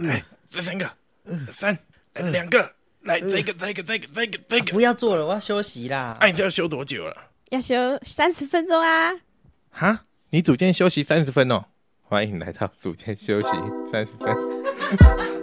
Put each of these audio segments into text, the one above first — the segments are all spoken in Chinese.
来，这三个，三，两个，来，这个，这个，这个，这个，这个，不要做了，我要休息啦。哎，你这要休多久了？要休三十分钟啊！哈，你组间休息三十分哦。欢迎来到组间休息三十分。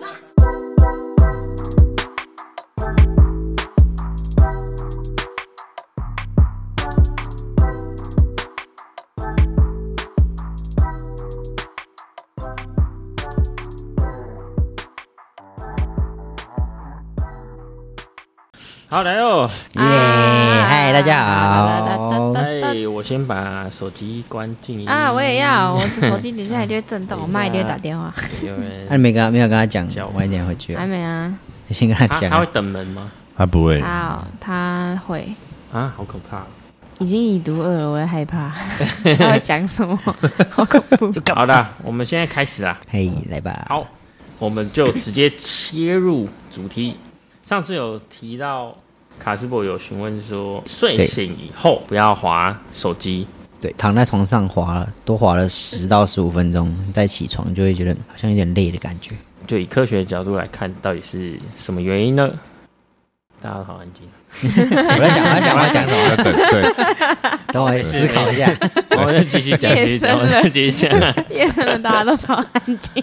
好来哦，耶！嗨，大家好。哎，我先把手机关静。啊，我也要，我手机底下就会震动，我妈一定会打电话。有人，那没跟没有跟他讲，晚一点回去。还没啊？你先跟他讲。他会等门吗？他不会。好，他会。啊，好可怕！已经已读二了，我也害怕。他会讲什么？好恐怖。好的，我们现在开始啦。嘿，来吧。好，我们就直接切入主题。上次有提到卡斯伯有询问说，睡醒以后不要滑手机。对，躺在床上滑了，多滑了十到十五分钟，再起床就会觉得好像有点累的感觉。就以科学角度来看，到底是什么原因呢？大家好安静。我在想，我在想，我在讲什么？对，等我思考一下。我再继续讲，继续讲，继续讲。夜深了，大家都超安静。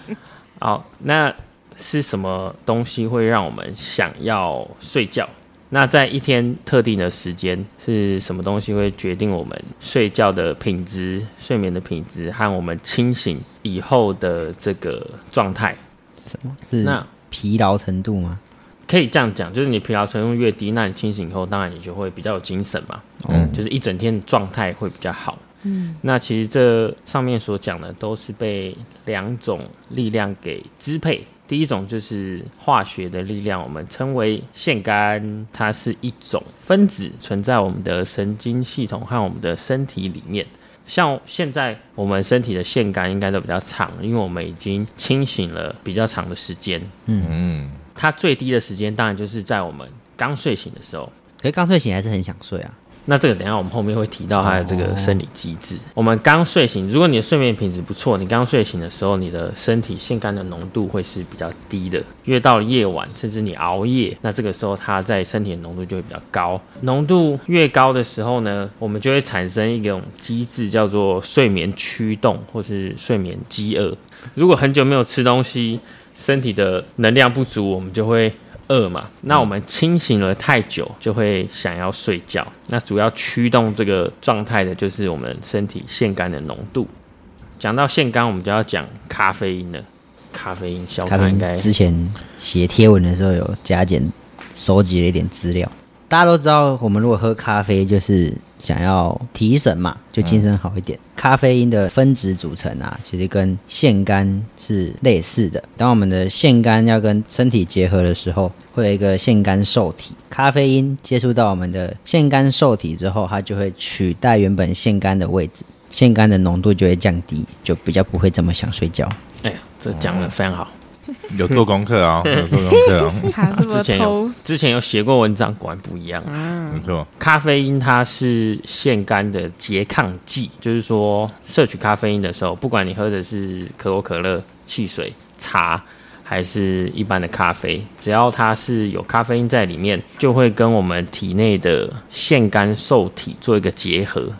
好，那。是什么东西会让我们想要睡觉？那在一天特定的时间，是什么东西会决定我们睡觉的品质、睡眠的品质和我们清醒以后的这个状态？什么？是那疲劳程度吗？可以这样讲，就是你疲劳程度越低，那你清醒以后，当然你就会比较有精神嘛。嗯，就是一整天状态会比较好。嗯，那其实这上面所讲的都是被两种力量给支配。第一种就是化学的力量，我们称为腺苷，它是一种分子存在我们的神经系统和我们的身体里面。像现在我们身体的腺苷应该都比较长，因为我们已经清醒了比较长的时间。嗯嗯，它最低的时间当然就是在我们刚睡醒的时候。可是刚睡醒还是很想睡啊。那这个等下我们后面会提到它的这个生理机制。我们刚睡醒，如果你的睡眠品质不错，你刚睡醒的时候，你的身体腺苷的浓度会是比较低的。越到了夜晚，甚至你熬夜，那这个时候它在身体的浓度就会比较高。浓度越高的时候呢，我们就会产生一种机制，叫做睡眠驱动或是睡眠饥饿。如果很久没有吃东西，身体的能量不足，我们就会。饿嘛，那我们清醒了太久，就会想要睡觉。那主要驱动这个状态的，就是我们身体腺苷的浓度。讲到腺苷，我们就要讲咖啡因了。咖啡因，小咖应该之前写贴文的时候有加减收集了一点资料。大家都知道，我们如果喝咖啡，就是想要提神嘛，就精神好一点。咖啡因的分子组成啊，其实跟腺苷是类似的。当我们的腺苷要跟身体结合的时候，会有一个腺苷受体。咖啡因接触到我们的腺苷受体之后，它就会取代原本腺苷的位置，腺苷的浓度就会降低，就比较不会这么想睡觉。哎呀，这讲的非常好。有做功课啊，有做功课啊。之前有之前有写过文章，果然不一样啊。没错，咖啡因它是腺苷的拮抗剂，就是说摄取咖啡因的时候，不管你喝的是可口可乐、汽水、茶，还是一般的咖啡，只要它是有咖啡因在里面，就会跟我们体内的腺苷受体做一个结合。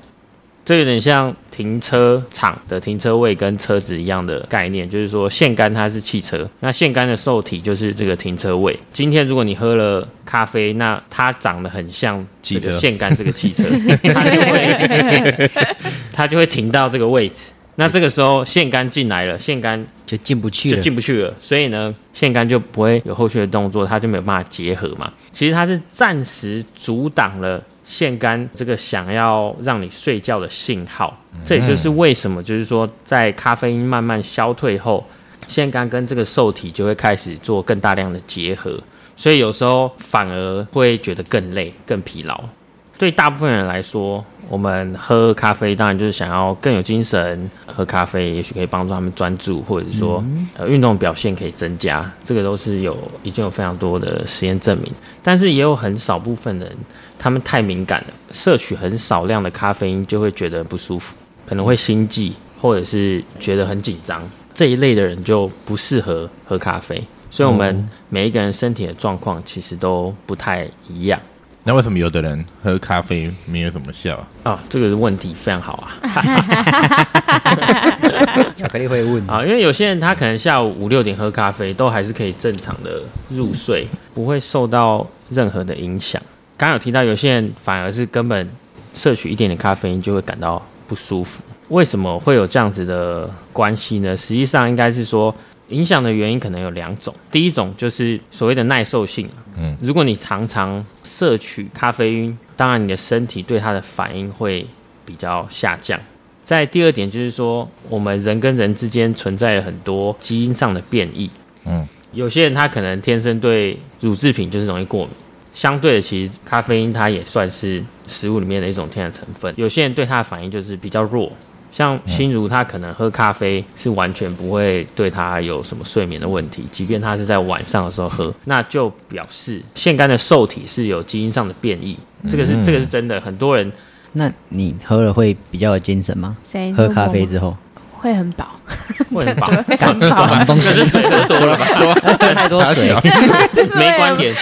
这有点像停车场的停车位跟车子一样的概念，就是说腺苷它是汽车，那腺苷的受体就是这个停车位。今天如果你喝了咖啡，那它长得很像这个腺苷这个汽车，它就会 它就会停到这个位置。那这个时候腺苷进来了，腺苷就进不去了，就进不去了。所以呢，腺苷就不会有后续的动作，它就没有办法结合嘛。其实它是暂时阻挡了。腺苷这个想要让你睡觉的信号，这也就是为什么，就是说在咖啡因慢慢消退后，腺苷跟这个受体就会开始做更大量的结合，所以有时候反而会觉得更累、更疲劳。对大部分人来说，我们喝咖啡当然就是想要更有精神。喝咖啡也许可以帮助他们专注，或者说呃运动表现可以增加，这个都是有已经有非常多的实验证明。但是也有很少部分人，他们太敏感了，摄取很少量的咖啡因就会觉得不舒服，可能会心悸，或者是觉得很紧张，这一类的人就不适合喝咖啡。所以，我们每一个人身体的状况其实都不太一样那为什么有的人喝咖啡没有什么效啊？啊。这个问题非常好啊 巧克力会问啊，因为有些人他可能下午五六点喝咖啡，都还是可以正常的入睡，不会受到任何的影响。刚刚有提到，有些人反而是根本摄取一点点咖啡因就会感到不舒服。为什么会有这样子的关系呢？实际上应该是说，影响的原因可能有两种。第一种就是所谓的耐受性，嗯，如果你常常摄取咖啡因，当然你的身体对它的反应会比较下降。在第二点就是说，我们人跟人之间存在了很多基因上的变异，嗯，有些人他可能天生对乳制品就是容易过敏。相对的，其实咖啡因它也算是食物里面的一种天然成分。有些人对它的反应就是比较弱，像心如他可能喝咖啡是完全不会对他有什么睡眠的问题，即便他是在晚上的时候喝，那就表示腺苷的受体是有基因上的变异。这个是这个是真的，很多人那你喝了会比较有精神吗？喝咖啡之后，会很饱，会很饱就就会很什饱么。东西喝多了吧？喝太多水，没观点，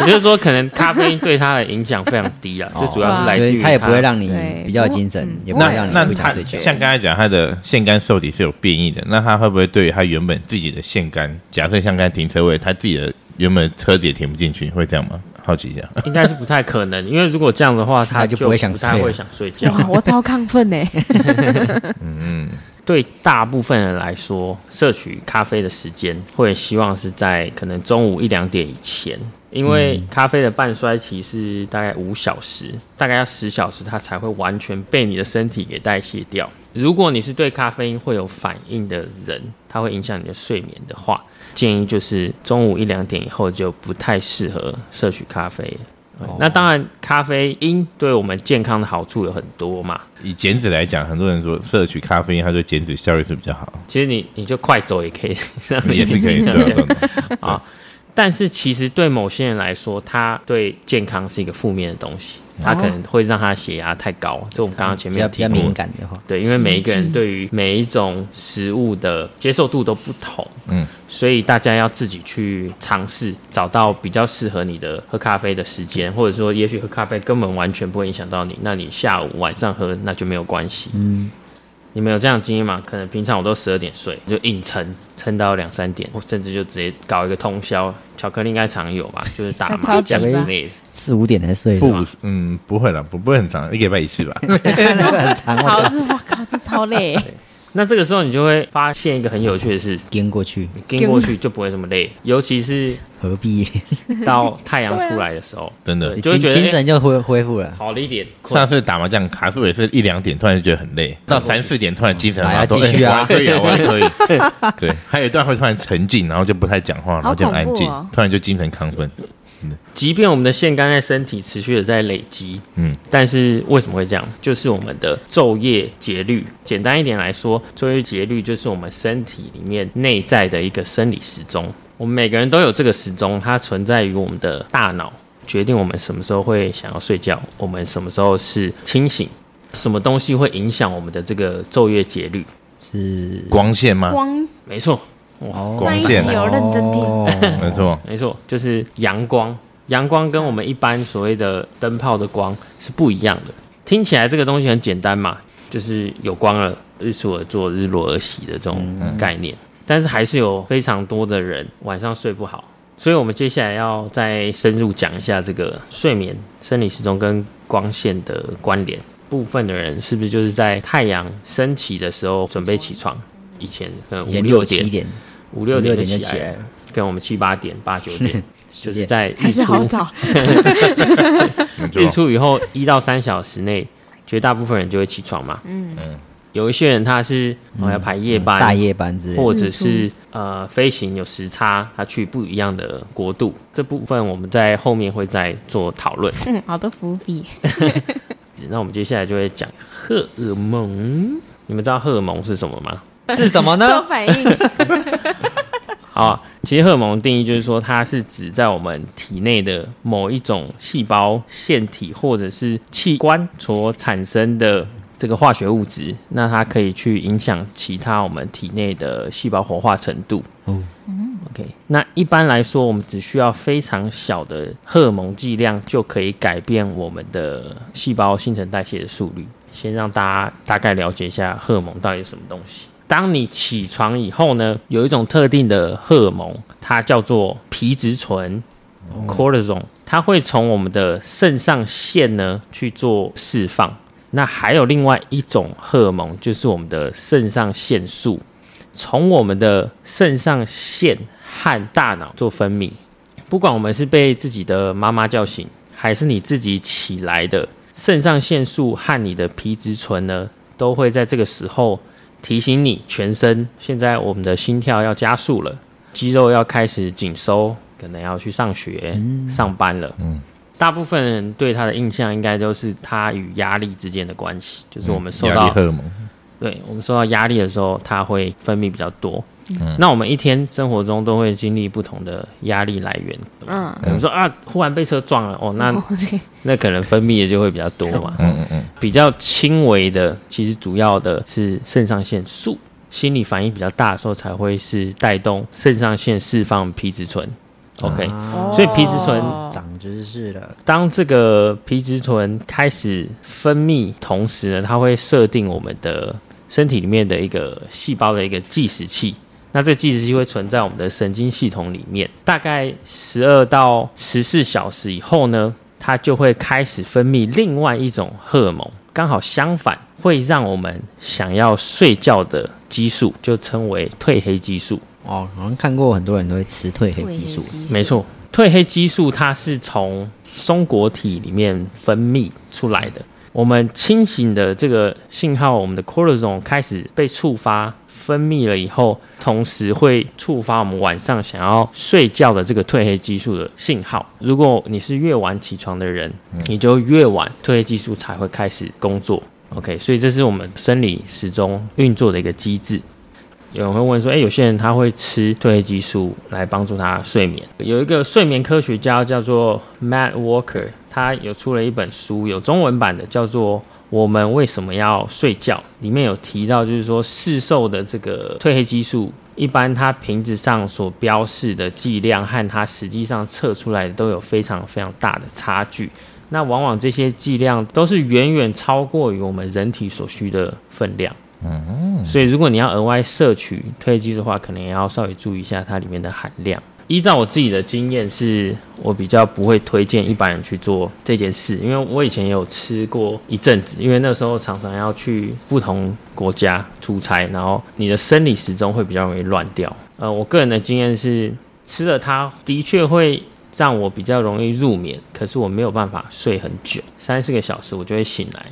我就是说，可能咖啡因对他的影响非常低啊，这主要是来自于所以它也不会让你比较精神嗯，也不会让你不想他睡觉。像刚才讲，他的腺苷受体是有变异的，那他会不会对于他原本自己的腺苷，假设像刚才停车位，他自己的原本车子也停不进去，会这样吗？好奇一下。应该是不太可能，因为如果这样的话，他就不会想不太会想睡觉。我超亢奋呢！嗯，对大部分人来说，摄取咖啡的时间会希望是在可能中午一两点以前，因为咖啡的半衰期是大概五小时，大概要十小时，它才会完全被你的身体给代谢掉。如果你是对咖啡因会有反应的人，它会影响你的睡眠的话，建议就是中午一两点以后就不太适合摄取咖啡。那当然，咖啡因对我们健康的好处有很多嘛。以减脂来讲，很多人说摄取咖啡因，它对减脂效率是比较好，其实你你就快走也可以，也是可以，对啊对啊对啊啊。但是其实对某些人来说，他对健康是一个负面的东西，他可能会让他血压太高。这我们刚刚前面有提过较比较敏。感的话，对，因为每一个人对于每一种食物的接受度都不同，嗯，所以大家要自己去尝试，找到比较适合你的喝咖啡的时间，或者说，也许喝咖啡根本完全不会影响到你，那你下午晚上喝那就没有关系。嗯，你们有这样的经验吗？可能平常我都十二点睡，就硬撑撑到两三点，或甚至就直接搞一个通宵。巧克力应该常有吧，就是打麻将之类的。四五点才睡，不，嗯，不会了，不不会很长，一个礼拜一次吧。那个很长，好，我是我靠，这超累。那这个时候你就会发现一个很有趣的事，跟过去，你跟过去就不会这么累，尤其是何必？到太阳出来的时候，真的对就会精觉得哎精神就恢恢复了。好了一点。上次打麻将卡数也是一两点，突然就觉得很累，到三四点突然精神很好，还要说继续啊哎我还可以啊，我还可以。对，还有一段会突然沉静，然后就不太讲话，然后就安静突然就精神亢奋。即便我们的腺苷在身体持续的在累积，嗯，但是为什么会这样？就是我们的昼夜节律。简单一点来说，昼夜节律就是我们身体里面内在的一个生理时钟。我们每个人都有这个时钟，它存在于我们的大脑，决定我们什么时候会想要睡觉，我们什么时候是清醒，什么东西会影响我们的这个昼夜节律。是光线吗？光没错，哦上一集有认真听，哦没错，没错，就是阳光。阳光跟我们一般所谓的灯泡的光是不一样的。听起来这个东西很简单嘛，就是有光了，日出而作，日落而息的这种概念。但是还是有非常多的人晚上睡不好，所以我们接下来要再深入讲一下这个睡眠生理时钟跟光线的关联。部分的人是不是就是在太阳升起的时候准备起床？以前可能五六点，五六点起来跟我们七八点、八九点，就是在日出是好早。日。出以后一到三小时内，绝大部分人就会起床嘛。嗯嗯有一些人他是我要排夜班，大夜班之类，或者是呃飞行有时差，他去不一样的国度，这部分我们在后面会再做讨论。嗯，好的伏笔。那我们接下来就会讲荷尔蒙。你们知道荷尔蒙是什么吗？是什么呢做呢？反应，好啊，其实荷尔蒙定义就是说，它是指在我们体内的某一种细胞、腺体或者是器官所产生的这个化学物质，那它可以去影响其他我们体内的细胞活化程度。哦，OK，那一般来说，我们只需要非常小的荷尔蒙剂量就可以改变我们的细胞新陈代谢的速率。先让大家大概了解一下荷尔蒙到底是什么东西。当你起床以后呢，有一种特定的荷尔蒙，它叫做皮质醇 （cortisol），它会从我们的肾上腺呢去做释放。那还有另外一种荷尔蒙，就是我们的肾上腺素。从我们的肾上腺和大脑做分泌。不管我们是被自己的妈妈叫醒，还是你自己起来的，肾上腺素和你的皮质醇呢，都会在这个时候提醒你全身现在我们的心跳要加速了，肌肉要开始紧收，可能要去上学、上班了。嗯大部分人对他的印象应该都是他与压力之间的关系，就是我们受到力荷尔蒙，对我们受到压力的时候，它会分泌比较多。那我们一天生活中都会经历不同的压力来源，嗯，可能说啊，忽然被车撞了，哦，那 哦那可能分泌的就会比较多嘛。嗯嗯嗯，比较轻微的，其实主要的是肾上腺素，心理反应比较大的时候才会是带动肾上腺释放皮质醇。OK，、啊。所以皮质醇哦。长知识了，当这个皮质醇开始分泌，同时呢，它会设定我们的身体里面的一个细胞的一个计时器。那这个计时器会存在我们的神经系统里面，大概十二到十四小时以后呢，它就会开始分泌另外一种荷尔蒙，刚好相反，会让我们想要睡觉的激素，就称为褪黑激素。哦，好像看过很多人都会吃褪黑激素，没错，褪黑激素它是从松果体里面分泌出来的。我们清醒的这个信号，我们的 cortisol 开始被触发分泌了以后，同时会触发我们晚上想要睡觉的这个褪黑激素的信号。如果你是越晚起床的人，你就越晚褪黑激素才会开始工作。OK，所以这是我们生理时钟运作的一个机制。有人会问说，哎、有些人他会吃褪黑激素来帮助他睡眠。有一个睡眠科学家叫做 Matt Walker，他有出了一本书，有中文版的，叫做《我们为什么要睡觉》。里面有提到，就是说市售的这个褪黑激素，一般它瓶子上所标示的剂量和它实际上测出来的都有非常非常大的差距。那往往这些剂量都是远远超过于我们人体所需的分量。嗯所以如果你要额外摄取褪黑激素的话，可能也要稍微注意一下它里面的含量。依照我自己的经验，是我比较不会推荐一般人去做这件事，因为我以前也有吃过一阵子，因为那时候常常要去不同国家出差，然后你的生理时钟会比较容易乱掉。呃，我个人的经验是，吃了它的确会让我比较容易入眠，可是我没有办法睡很久，三四个小时我就会醒来。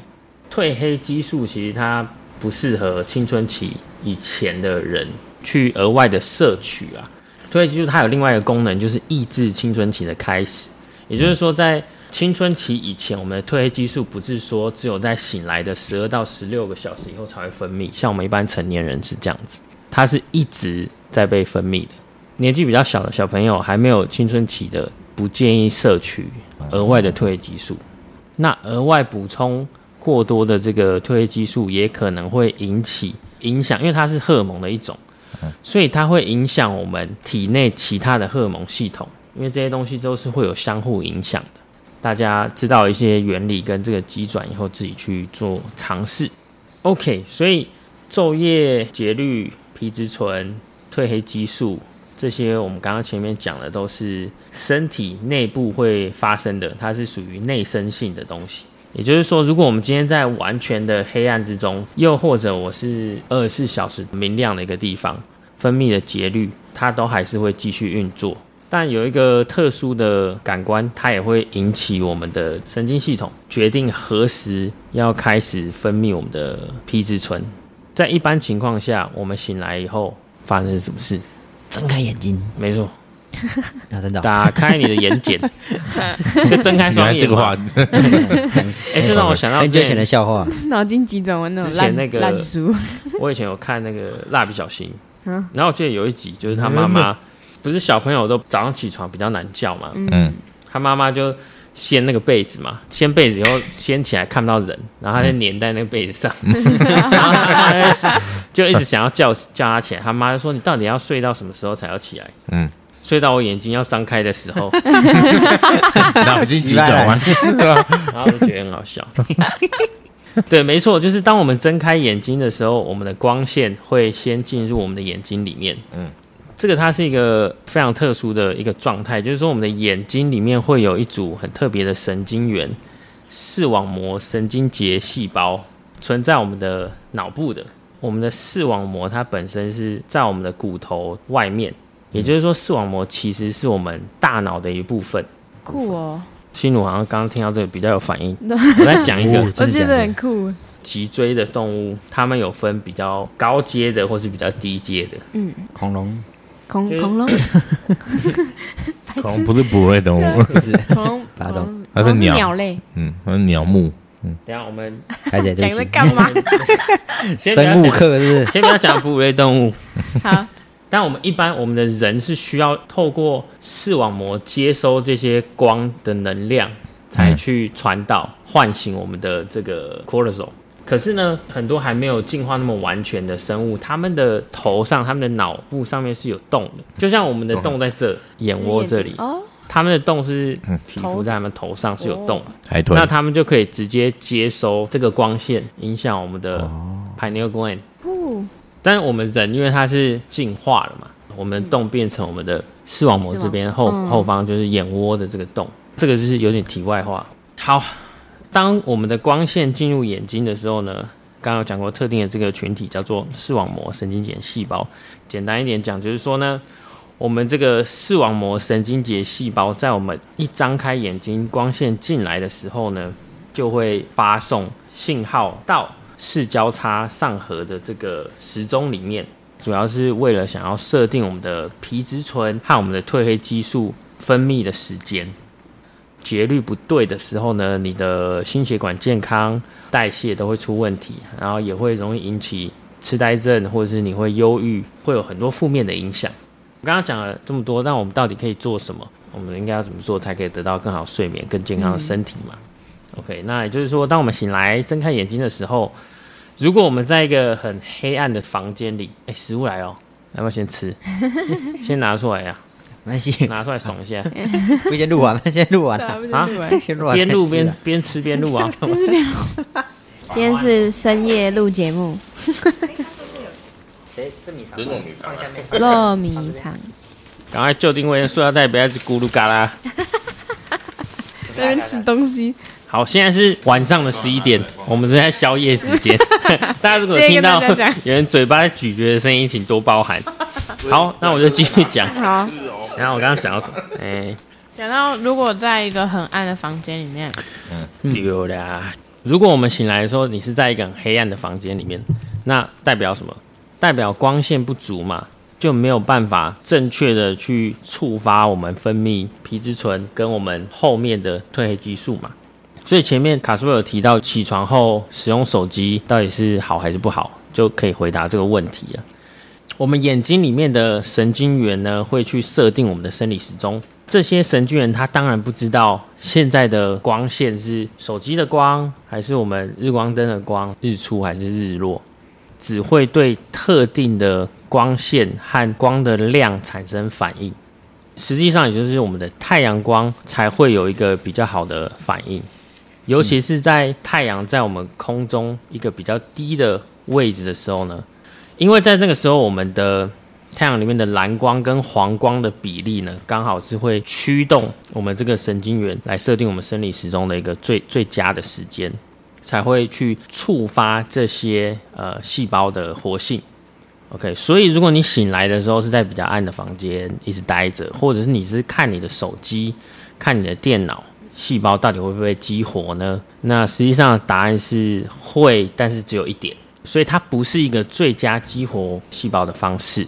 褪黑激素其实它不适合青春期以前的人去额外的摄取啊。褪黑激素它有另外一个功能，就是抑制青春期的开始。也就是说，在青春期以前，我们的褪黑激素不是说只有在醒来的十二到十六个小时以后才会分泌，像我们一般成年人是这样子，它是一直在被分泌的。年纪比较小的小朋友，还没有青春期的，不建议摄取额外的褪黑激素。那额外补充过多的这个褪黑激素，也可能会引起影响，因为它是荷尔蒙的一种，所以它会影响我们体内其他的荷尔蒙系统，因为这些东西都是会有相互影响的。大家知道一些原理跟这个机转以后，自己去做尝试。OK，所以昼夜节律、皮质醇、褪黑激素这些，我们刚刚前面讲的都是身体内部会发生的，它是属于内生性的东西。也就是说，如果我们今天在完全的黑暗之中，又或者我是二十四小时明亮的一个地方，分泌的节律它都还是会继续运作。但有一个特殊的感官，它也会引起我们的神经系统，决定何时要开始分泌我们的皮质醇。在一般情况下，我们醒来以后发生什么事？睁开眼睛，没错，啊，真的？哦，打开你的眼睑，就睁开原双眼这个话嘛。，讲哎、这让我想到之很久以前的，笑话，脑筋急转弯那种烂之前那个烂书，我以前有看那个蜡笔小新，嗯。然后我记得有一集就是他妈妈，不是小朋友都早上起床比较难叫嘛，嗯，他妈妈就掀那个被子嘛，掀被子以后掀起来看不到人，然后他就粘在那个被子上，然后他就一直想要叫叫他起来，他妈就说你到底要睡到什么时候才要起来？嗯，睡到我眼睛要张开的时候，脑筋急转弯，对吧？然后我就觉得很好笑。对，没错，就是当我们睁开眼睛的时候，我们的光线会先进入我们的眼睛里面。嗯嗯，这个它是一个非常特殊的一个状态，就是说我们的眼睛里面会有一组很特别的神经元——视网膜神经节细胞，存在我们的脑部的。我们的视网膜它本身是在我们的骨头外面，也就是说，视网膜其实是我们大脑的一部分。酷哦，新鲁好像刚刚听到这个比较有反应。我再讲一个哦，我觉得真的很酷。脊椎的动物，它们有分比较高阶的，或是比较低阶的。嗯，恐龙恐恐龙，恐龙不是哺乳类动物，不是恐龙，八种它是鸟鸟类，嗯，它是鸟目，嗯等下我们 开始对讲在干嘛？生物讲，课是不是？先不要讲哺乳类动物。好，但我们一般我们的人是需要透过视网膜接收这些光的能量，才去传导唤醒我们的这个 cortisol。可是呢，很多还没有进化那么完全的生物，他们的头上、他们的脑部上面是有洞的，就像我们的洞在这眼窝这里，哦，他们的洞是皮肤在他们头上是有洞的。海豚那他们就可以直接接收这个光线，影响我们的 pineal gland。酷，但是我们人因为它是进化了嘛，我们的洞变成我们的视网膜这边后、嗯后方就是眼窝的这个洞，这个就是有点题外话。好，当我们的光线进入眼睛的时候呢，刚刚有讲过特定的这个群体叫做视网膜神经节细胞。简单一点讲，就是说呢，我们这个视网膜神经节细胞在我们一张开眼睛，光线进来的时候呢，就会发送信号到视交叉上颌的这个时钟里面，主要是为了想要设定我们的皮质醇和我们的褪黑激素分泌的时间。节律不对的时候呢，你的心血管健康、代谢都会出问题，然后也会容易引起痴呆症，或者是你会忧郁，会有很多负面的影响。我刚刚讲了这么多，那我们到底可以做什么？我们应该要怎么做才可以得到更好睡眠、更健康的身体嘛、k 那也就是说，当我们醒来睁开眼睛的时候，如果我们在一个很黑暗的房间里，哎、食物来哦，要不要先吃？先拿出来呀、没关系，拿出来爽一下，不先录完了？先录完了啊，先录完边录边再吃啊边吃边录啊。今天是深夜录节目，谁这米肠糯米肠放下面，糯米糖，赶快就定位，塑料袋不要咕噜嘎啦。在那边吃东西，好，现在是晚上的十一点，我们正在宵夜时间。大家如果听到有人嘴巴在咀嚼的声音，请多包涵。好，那我就继续讲。好。然后我刚刚讲到什么？哎、讲到如果在一个很暗的房间里面，丢啦！如果我们醒来的时候，你是在一个很黑暗的房间里面，那代表什么？代表光线不足嘛，就没有办法正确的去触发我们分泌皮质醇跟我们后面的褪黑激素嘛。所以前面卡斯贝有提到，起床后使用手机到底是好还是不好，就可以回答这个问题了。我们眼睛里面的神经元呢，会去设定我们的生理时钟。这些神经元它当然不知道现在的光线是手机的光，还是我们日光灯的光，日出还是日落，只会对特定的光线和光的量产生反应。实际上，也就是我们的太阳光才会有一个比较好的反应，尤其是在太阳在我们空中一个比较低的位置的时候呢，因为在那个时候，我们的太阳里面的蓝光跟黄光的比例呢，刚好是会驱动我们这个神经元来设定我们生理时钟的一个最最佳的时间，才会去触发这些呃细胞的活性。OK，所以如果你醒来的时候是在比较暗的房间一直待着，或者是你是看你的手机、看你的电脑，细胞到底会不会激活呢？那实际上答案是会，但是只有一点，所以它不是一个最佳激活细胞的方式。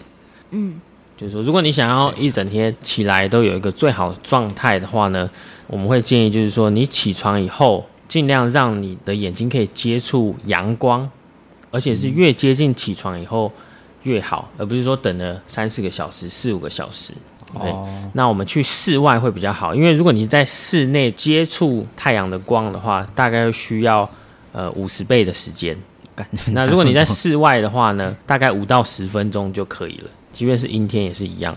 嗯，就是说，如果你想要一整天起来都有一个最好的状态的话呢，我们会建议就是说，你起床以后，尽量让你的眼睛可以接触阳光，而且是越接近起床以后越好，而不是说等了三四个小时、四五个小时。对哦，那我们去室外会比较好，因为如果你在室内接触太阳的光的话，大概需要呃五十倍的时间。那如果你在室外的话呢，大概五到十分钟就可以了，即便是阴天也是一样。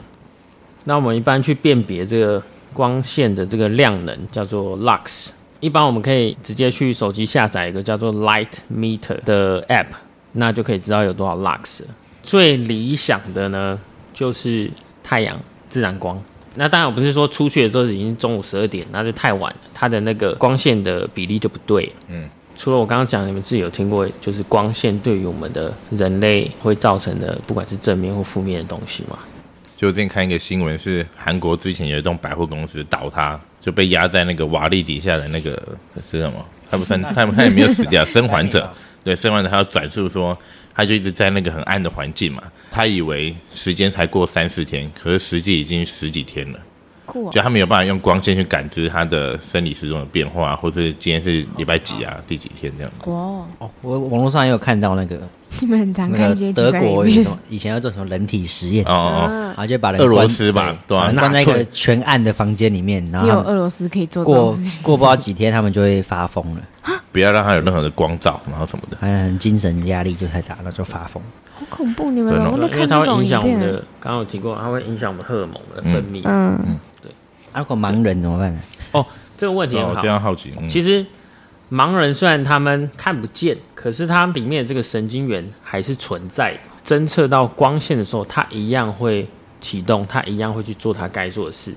那我们一般去辨别这个光线的这个量能叫做 lux，一般我们可以直接去手机下载一个叫做 Light Meter 的 app，那就可以知道有多少 lux。最理想的呢，就是太阳自然光。那当然，我不是说出去的时候已经中午十二点，那就太晚了，它的那个光线的比例就不对。嗯，除了我刚刚讲，你们自己有听过，就是光线对于我们的人类会造成的，不管是正面或负面的东西嘛？就最近看一个新闻，是韩国之前有一栋百货公司倒塌，就被压在那个瓦砾底下的那个是什么？他不算，他们他也没有死掉，生还者。对，生还者他要转述说，他就一直在那个很暗的环境嘛，他以为时间才过三四天，可是实际已经十几天了。酷哦就他没有办法用光线去感知他的生理时钟的变化，或者今天是礼拜几啊，第几天这样。哇！哦，我网络上也有看到那个你们很常那看一些个德国有什么以前要做什么人体实验，哦哦，然后就把人俄罗关斯吧对啊关在一个全暗的房间里面，然后只有俄罗斯可以做这种过事情。过不知道几天，他们就会发疯了，不要让他有任何的光照，然后什么的。好像精神压力就太大了，就发疯。好恐怖！你们对怎么都因为它会看这种影影响我们片？的，刚刚有提过，它会影响我们荷尔蒙的分泌。嗯，啊，如果盲人怎么办呢？哦，这个问题很哦，好这。样好奇，嗯，其实盲人虽然他们看不见，可是他里面的这个神经元还是存在的。侦测到光线的时候，它一样会启动，它一样会去做它该做的事。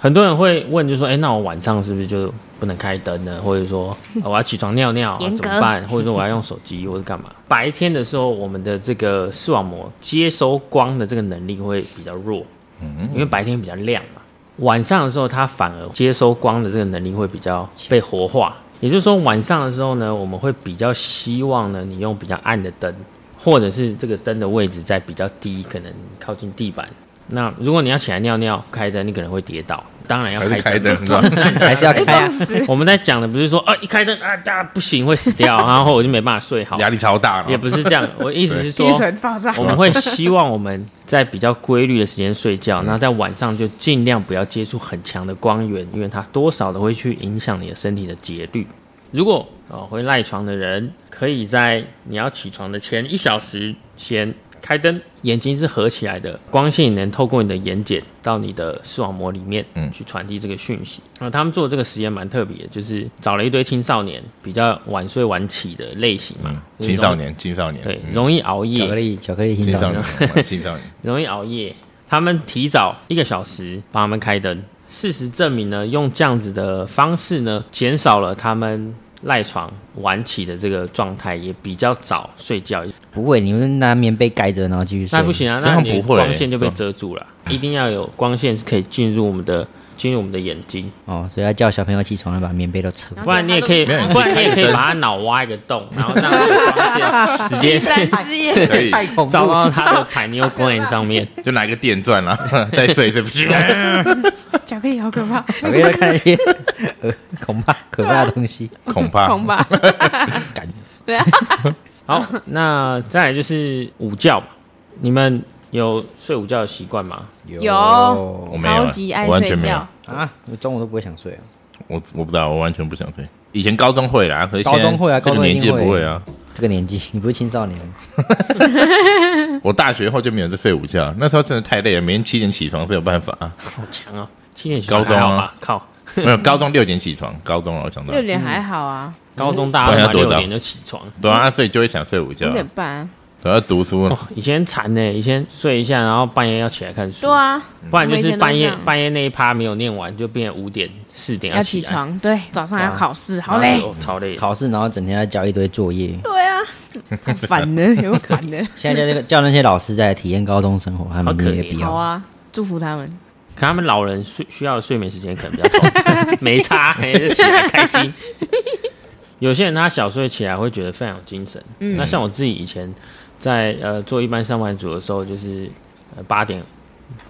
很多人会问，就说：“哎、那我晚上是不是就不能开灯呢？或者说、呃 我要起床尿尿、啊、怎么办？或者说我要用手机或者干嘛？”白天的时候，我们的这个视网膜接收光的这个能力会比较弱，嗯因为白天比较亮嘛。晚上的时候，它反而接收光的这个能力会比较被活化。也就是说，晚上的时候呢，我们会比较希望呢，你用比较暗的灯，或者是这个灯的位置在比较低，可能靠近地板。那如果你要起来尿尿开灯，你可能会跌倒。当然要开开灯。灯是吧？还是要开啊？我们在讲的不是说啊，一开灯啊，大家不行会死掉，然后我就没办法睡好，压力超大，也不是这样。我意思是说，精神爆炸我们会希望我们在比较规律的时间睡觉，然后在晚上就尽量不要接触很强的光源，因为它多少的会去影响你的身体的节律。如果哦会赖床的人，可以在你要起床的前一小时先开灯，眼睛是合起来的，光线能透过你的眼睑到你的视网膜里面，嗯。去传递这个讯息。啊，他们做的这个实验蛮特别的，就是找了一堆青少年，比较晚睡晚起的类型嘛，青少年，青少年，对，嗯。容易熬夜。巧克，力，巧克力青青少少年青少年，容易熬夜，他们提早一个小时帮他们开灯。事实证明呢，用这样子的方式呢，减少了他们赖床晚起的这个状态，也比较早睡觉。不会，你们拿棉被盖着，然后继续睡。那不行啊，那你样不会光线就被遮住了，一定要有光线是可以进入我们的进入我们的眼睛，哦，所以要叫小朋友起床了，把棉被都扯。不然你也可以，不然你也可以把他脑挖一个洞，然后让直接三只眼，可以，恐怖。照到他的 pineal gland 上面。就拿一个电钻啦，再 睡睡，巧克力好可怕，巧克力在看一恐怕可怕的东西。恐怕。恐怕。感对啊，好，那再来就是午觉吧，你们有睡午觉的习惯吗？有我没有超级爱我完睡全没有觉。啊，我中午都不会想睡啊。我我不知道，我完全不想睡。以前高中会啦，可是现在高中会啊这个年纪高中一定会不会啊。这个年纪，你不是青少年，我大学后就没有在睡午觉，那时候真的太累了，每天七点起床是有办法啊。好强啊！七点起床高中啊还好吧？靠，没有，高中六点起床，高中啊，我想到六，点还好啊，高中大不然要多早家六点就起床。对啊，所以就会想睡午觉五，点半。我要读书哦，以前惨呢，以前睡一下，然后半夜要起来看书。对，啊，不然就是半夜半夜那一趴没有念完，就变成五点四点要起床，对，早上还要考试，好累超累。考试然后整天要交一堆作业。对啊，太烦了，有烦的。现在叫那个叫那些老师在体验高中生活，他们好可怜也必要。好啊，祝福他们。可他们老人睡需要的睡眠时间可能比较短，没差，起来开心。有些人他小睡起来会觉得非常有精神，嗯那像我自己以前在呃做一般上班族的时候，就是呃八点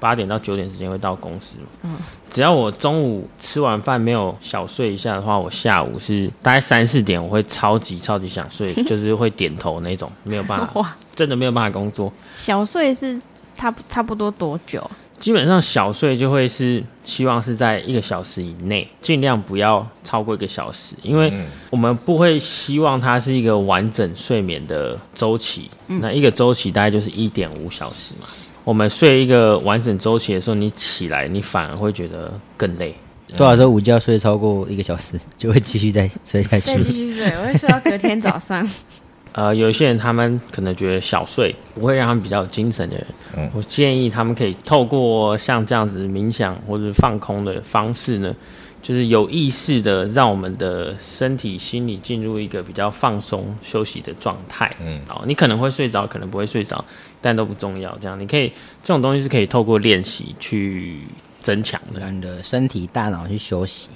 八点到九点之间会到公司嘛，嗯只要我中午吃完饭没有小睡一下的话，我下午是大概三四点我会超级超级想睡，就是会点头那种，没有办法，真的没有办法工作。小睡是差不差不多多久？基本上小睡就会是希望是在一个小时以内，尽量不要超过一个小时，因为嗯我们不会希望它是一个完整睡眠的周期。那一个周期大概就是一点五小时嘛。我们睡一个完整周期的时候，你起来你反而会觉得更累。多少时候午觉睡超过一个小时，就会继续再睡下再继。续睡，我会睡到隔天早上。呃，有一些人他们可能觉得小睡不会让他们比较有精神的人，嗯我建议他们可以透过像这样子冥想或者放空的方式呢，就是有意识的让我们的身体、心理进入一个比较放松、休息的状态。嗯好，你可能会睡着，可能不会睡着，但都不重要。这样你可以这种东西是可以透过练习去增强的，让你的身体、大脑去休息。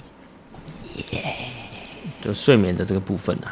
就睡眠的这个部分啊。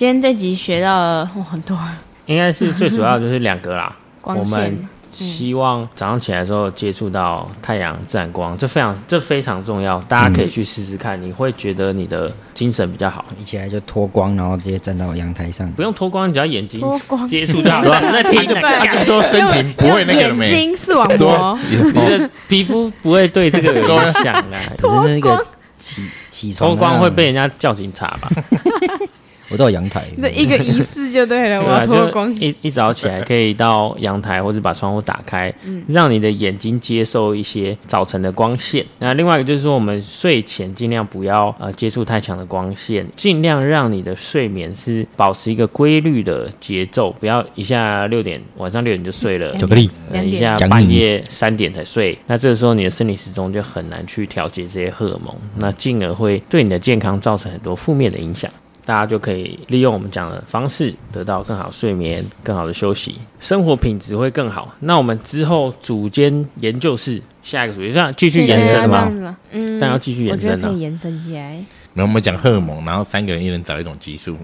今天这集学到了、哦、很多应该是最主要就是两个啦。光线我们，希望早上起来的时候接触到太阳、自然光，这非常这非常重要，大家可以去试试看，你会觉得你的精神比较好。一起来就脱光，然后直接站到阳台上不。用脱光，你只要眼睛脱光接触到，那听他就他就说身体不会那个了眼没？睛视网对膜，你的皮肤不会对这个有影响啊。可是那个起起床脱光会被人家叫警察吧？种，我到阳台。那一个仪式就对了，我 对啊，要脱光就。一一早起来可以到阳台或者把窗户打开，让你的眼睛接受一些早晨的光线。那另外一个就是说，我们睡前尽量不要呃接触太强的光线，尽量让你的睡眠是保持一个规律的节奏，不要一下六点晚上六点就睡了，巧克力，等一下半夜三点才睡，那这个时候你的生理时钟就很难去调节这些荷尔蒙，那进而会对你的健康造成很多负面的影响。大家就可以利用我们讲的方式，得到更好睡眠、更好的休息，生活品质会更好。那我们之后组间研究室下一个主题，这样继续延伸吗？嗯，但要继续延伸啊呢我觉得可以延伸起来。然后我们讲荷尔蒙，然后三个人一人找一种激素，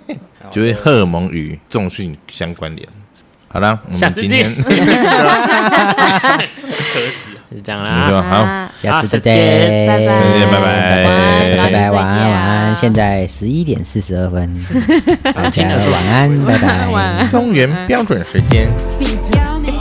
就是荷尔蒙与重训相关联。好啦，我们今天 渴死，就这样啦。就好，啊下次再见。见，拜拜再见。拜拜。晚安晚安，晚安。现在十一点四十二分，大家晚安，拜拜，晚安。中原标准时间。